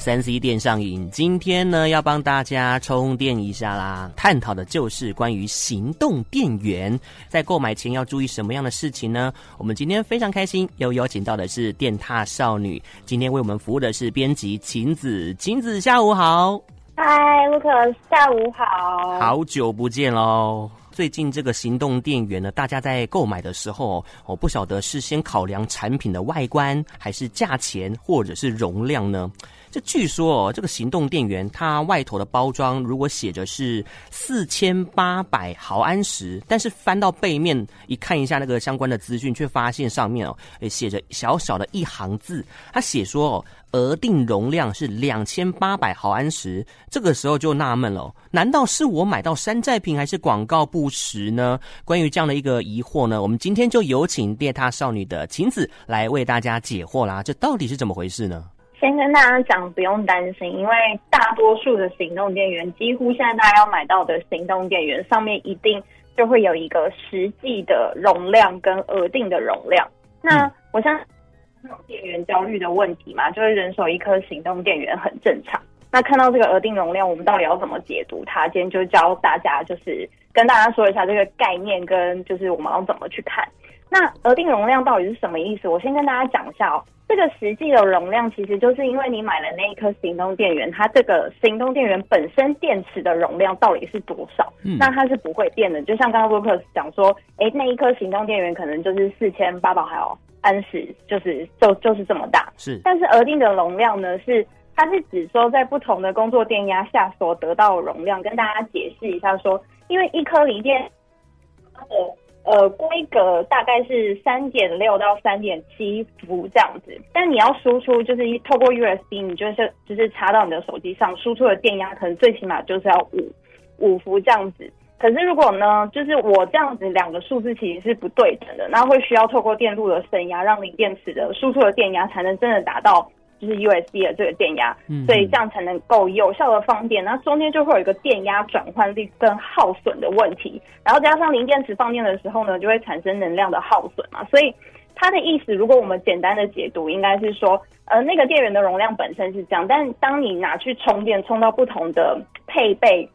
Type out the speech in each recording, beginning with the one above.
三 C 电上瘾，今天呢要帮大家充电一下啦。探讨的就是关于行动电源，在购买前要注意什么样的事情呢？我们今天非常开心，又邀请到的是电踏少女。今天为我们服务的是编辑晴子，晴子下午好。嗨，Lucas，下午好。好久不见喽。最近这个行动电源呢，大家在购买的时候，我不晓得是先考量产品的外观，还是价钱，或者是容量呢？这据说哦，这个行动电源它外头的包装如果写着是四千八百毫安时，但是翻到背面一看一下那个相关的资讯，却发现上面哦，诶写着小小的一行字，它写说哦，额定容量是两千八百毫安时。这个时候就纳闷了，难道是我买到山寨品，还是广告不实呢？关于这样的一个疑惑呢，我们今天就有请电踏少女的晴子来为大家解惑啦。这到底是怎么回事呢？先跟大家讲，不用担心，因为大多数的行动电源，几乎现在大家要买到的行动电源上面一定就会有一个实际的容量跟额定的容量。那我想这种电源焦虑的问题嘛，就是人手一颗行动电源很正常。那看到这个额定容量，我们到底要怎么解读它？今天就教大家，就是跟大家说一下这个概念，跟就是我们要怎么去看。那额定容量到底是什么意思？我先跟大家讲一下哦。这个实际的容量，其实就是因为你买了那一颗行动电源，它这个行动电源本身电池的容量到底是多少？嗯，那它是不会变的。就像刚刚 Lucas 讲说，诶，那一颗行动电源可能就是四千八百毫安时，就是就就是这么大。是，但是额定的容量呢，是它是指说在不同的工作电压下所得到的容量。跟大家解释一下说，因为一颗锂电，它的呃，规格大概是三点六到三点七伏这样子，但你要输出就是透过 USB，你就是就是插到你的手机上，输出的电压可能最起码就是要五五伏这样子。可是如果呢，就是我这样子两个数字其实是不对等的，那会需要透过电路的升压，让锂电池的输出的电压才能真的达到。就是 USB 的这个电压，所以这样才能够有效的放电。那中间就会有一个电压转换率跟耗损的问题，然后加上零电池放电的时候呢，就会产生能量的耗损嘛。所以它的意思，如果我们简单的解读，应该是说，呃，那个电源的容量本身是这样，但当你拿去充电，充到不同的配备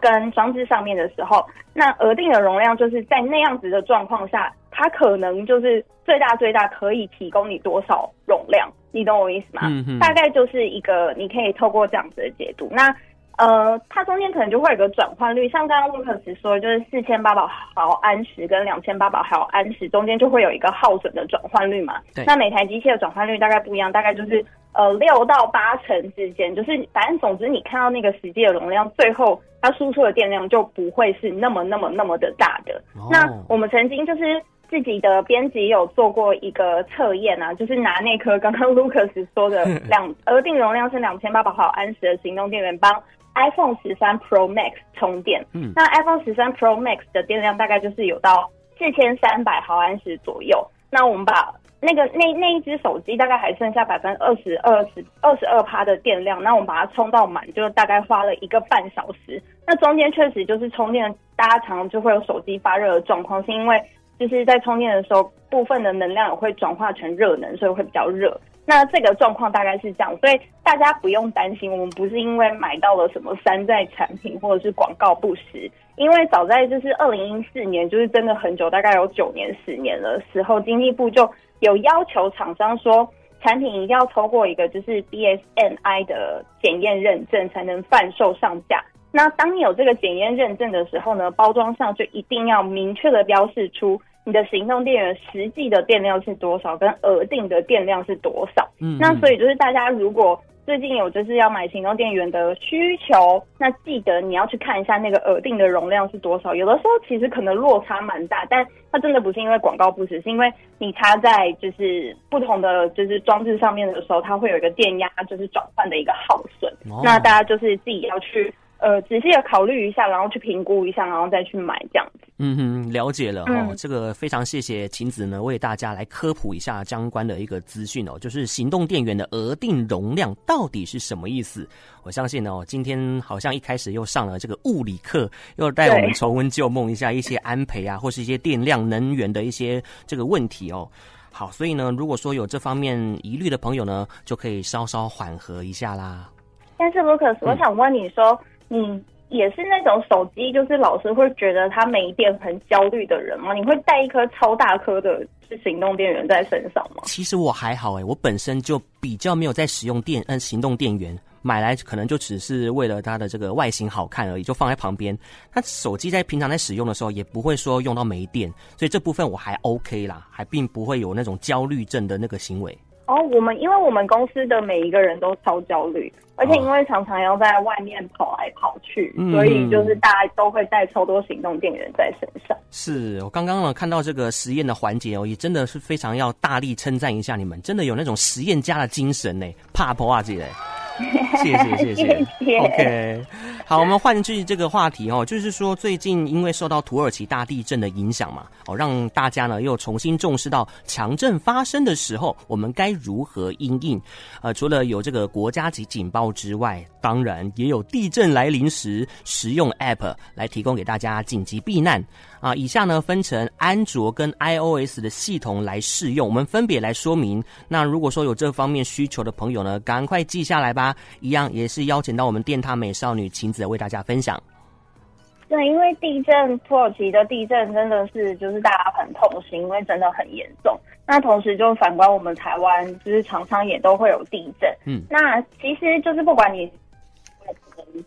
跟装置上面的时候，那额定的容量就是在那样子的状况下，它可能就是最大最大可以提供你多少容量。你懂我意思吗？大概就是一个，你可以透过这样子的解读。那呃，它中间可能就会有个转换率，像刚刚 Lucas 说，就是四千八百毫安时跟两千八百毫安时中间就会有一个耗损的转换率嘛。对。那每台机器的转换率大概不一样，大概就是呃六到八成之间。就是反正总之，你看到那个实际的容量，最后它输出的电量就不会是那么那么那么的大的。哦。那我们曾经就是。自己的编辑有做过一个测验啊，就是拿那颗刚刚 Lucas 说的两额定容量是两千八百毫安时的行动电源帮 iPhone 十三 Pro Max 充电。嗯，那 iPhone 十三 Pro Max 的电量大概就是有到四千三百毫安时左右。那我们把那个那那一只手机大概还剩下百分之二十二十二十二趴的电量，那我们把它充到满，就大概花了一个半小时。那中间确实就是充电，大家常常就会有手机发热的状况，是因为。就是在充电的时候，部分的能量也会转化成热能，所以会比较热。那这个状况大概是这样，所以大家不用担心，我们不是因为买到了什么山寨产品或者是广告不实，因为早在就是二零一四年，就是真的很久，大概有九年、十年的时候，经济部就有要求厂商说，产品一定要透过一个就是 BSNI 的检验认证才能贩售上架。那当你有这个检验认证的时候呢，包装上就一定要明确的标示出你的行动电源实际的电量是多少，跟额定的电量是多少。嗯，那所以就是大家如果最近有就是要买行动电源的需求，那记得你要去看一下那个额定的容量是多少。有的时候其实可能落差蛮大，但它真的不是因为广告不实，是因为你插在就是不同的就是装置上面的时候，它会有一个电压就是转换的一个耗损。哦。那大家就是自己要去。呃，仔细的考虑一下，然后去评估一下，然后再去买这样子。嗯哼，了解了哦。这个非常谢谢晴子呢，为大家来科普一下相关的一个资讯哦，就是行动电源的额定容量到底是什么意思？我相信哦，今天好像一开始又上了这个物理课，又带我们重温旧梦一下一些安培啊，或是一些电量能源的一些这个问题哦。好，所以呢，如果说有这方面疑虑的朋友呢，就可以稍稍缓和一下啦。但是，Lucas，我想问你说，嗯、嗯也是那种手机就是老是会觉得它没电很焦虑的人吗？你会带一颗超大颗的是行动电源在身上吗？其实我还好哎，我本身就比较没有在使用电嗯行动电源。买来可能就只是为了它的这个外形好看而已，就放在旁边。那手机在平常在使用的时候，也不会说用到没电，所以这部分我还 OK 啦，还并不会有那种焦虑症的那个行为。哦，我们因为我们公司的每一个人都超焦虑，而且因为常常要在外面跑来跑去，哦、所以就是大家都会带超多行动电源在身上。是我刚刚呢看到这个实验的环节哦，也真的是非常要大力称赞一下你们，真的有那种实验家的精神呢，怕破啊，这嘞。谢谢谢谢。谢谢，OK，好，我们换句这个话题哦，就是说最近因为受到土耳其大地震的影响嘛，哦，让大家呢又重新重视到强震发生的时候，我们该如何应应？呃，除了有这个国家级警报之外，当然也有地震来临时实用 App 来提供给大家紧急避难。啊，以下呢分成安卓跟 iOS 的系统来试用，我们分别来说明。那如果说有这方面需求的朋友呢，赶快记下来吧。一样也是邀请到我们电塔美少女晴子为大家分享。对，因为地震，土耳其的地震真的是就是大家很痛心，因为真的很严重。那同时就反观我们台湾，就是常常也都会有地震。嗯，那其实就是不管你，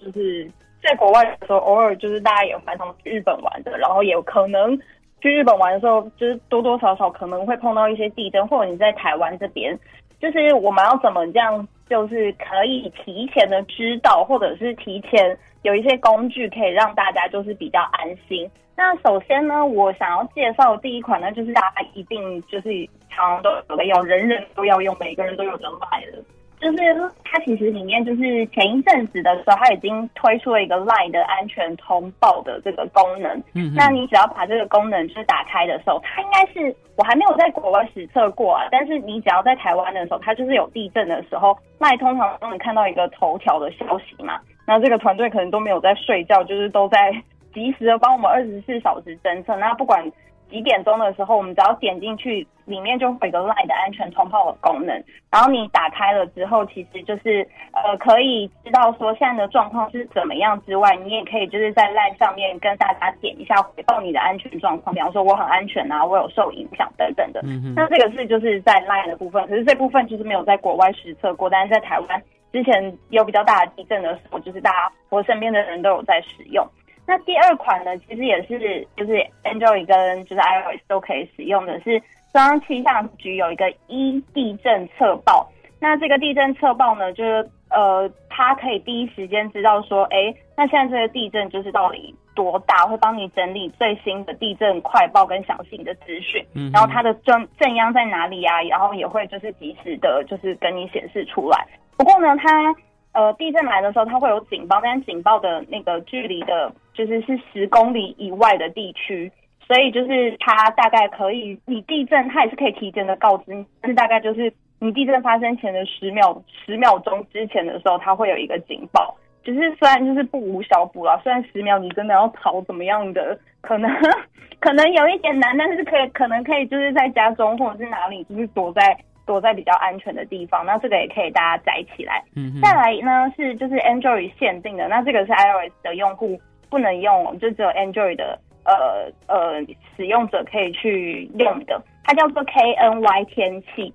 就是。在国外的时候，偶尔就是大家也蛮常去日本玩的，然后也有可能去日本玩的时候，就是多多少少可能会碰到一些地震，或者你在台湾这边，就是我们要怎么这样，就是可以提前的知道，或者是提前有一些工具可以让大家就是比较安心。那首先呢，我想要介绍第一款呢，就是大家一定就是常常都有的，要人人都要用，每个人都有的买的。就是它其实里面就是前一阵子的时候，它已经推出了一个 LINE 的安全通报的这个功能。嗯，那你只要把这个功能就是打开的时候，它应该是我还没有在国外实测过啊。但是你只要在台湾的时候，它就是有地震的时候，LINE 通常都能看到一个头条的消息嘛。那这个团队可能都没有在睡觉，就是都在及时的帮我们二十四小时侦测。那不管。几点钟的时候，我们只要点进去，里面就会有一个 LINE 的安全通报的功能。然后你打开了之后，其实就是呃可以知道说现在的状况是怎么样之外，你也可以就是在 LINE 上面跟大家点一下回报你的安全状况，比方说我很安全啊，我有受影响等等的。嗯哼。那这个是就是在 LINE 的部分，可是这部分就是没有在国外实测过，但是在台湾之前有比较大的地震的时候，就是大家我身边的人都有在使用。那第二款呢，其实也是就是 Android 跟就是 iOS 都可以使用的是中央气象局有一个一地震测报。那这个地震测报呢，就是呃，它可以第一时间知道说，哎，那现在这个地震就是到底多大，会帮你整理最新的地震快报跟详细的资讯。嗯，然后它的震震央在哪里啊？然后也会就是及时的，就是跟你显示出来。不过呢，它呃，地震来的时候，它会有警报，但是警报的那个距离的，就是是十公里以外的地区，所以就是它大概可以，你地震它也是可以提前的告知，但是大概就是你地震发生前的十秒十秒钟之前的时候，它会有一个警报。就是虽然就是不无小补啦，虽然十秒你真的要逃怎么样的，可能 可能有一点难，但是可以可能可以就是在家中或者是哪里，就是躲在。躲在比较安全的地方，那这个也可以大家载起来。嗯，再来呢是就是 Android 限定的，那这个是 iOS 的用户不能用，就只有 Android 的呃呃使用者可以去用的。它叫做 KNY 天气，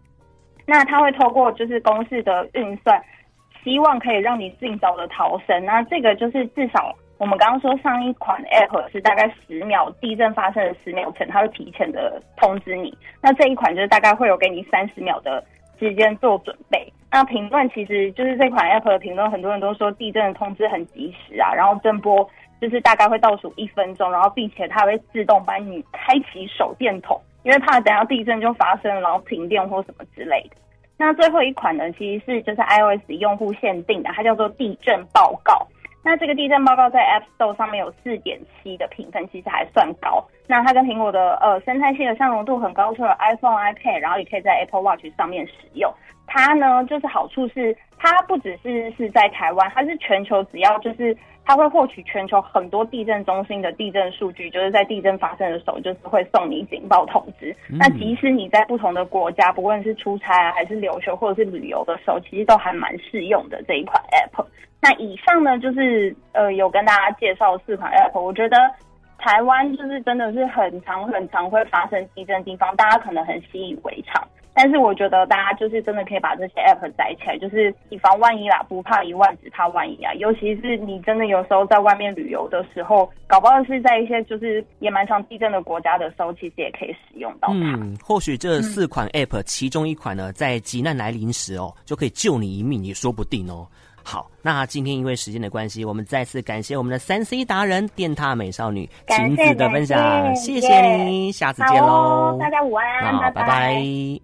那它会透过就是公式的运算，希望可以让你尽早的逃生。那这个就是至少。我们刚刚说上一款 App 是大概十秒，地震发生的十秒前，它会提前的通知你。那这一款就是大概会有给你三十秒的时间做准备。那评论其实就是这款 App 的评论，很多人都说地震的通知很及时啊，然后震波就是大概会倒数一分钟，然后并且它会自动帮你开启手电筒，因为怕等下地震就发生，然后停电或什么之类的。那最后一款呢，其实是就是 iOS 用户限定的，它叫做地震报告。那这个地震报告在 App Store 上面有四点七的评分，其实还算高。那它跟苹果的呃生态系的相容度很高，除了 iPhone、iPad，然后也可以在 Apple Watch 上面使用。它呢，就是好处是它不只是是在台湾，它是全球，只要就是它会获取全球很多地震中心的地震数据，就是在地震发生的时候，就是会送你警报通知。嗯、那即使你在不同的国家，不论是出差啊，还是留学或者是旅游的时候，其实都还蛮适用的这一款 App。那以上呢，就是呃有跟大家介绍四款 App，我觉得。台湾就是真的是很常很常会发生地震的地方，大家可能很习以为常。但是我觉得大家就是真的可以把这些 app 载起来，就是以防万一啦，不怕一万只怕万一啊。尤其是你真的有时候在外面旅游的时候，搞不好是在一些就是也蛮常地震的国家的时候，其实也可以使用到它。嗯，或许这四款 app 其中一款呢，在急难来临时哦，就可以救你一命也说不定哦。好，那今天因为时间的关系，我们再次感谢我们的三 C 达人电塔美少女晴子的分享，谢谢你，下次见喽，大家午安，好，拜拜。拜拜。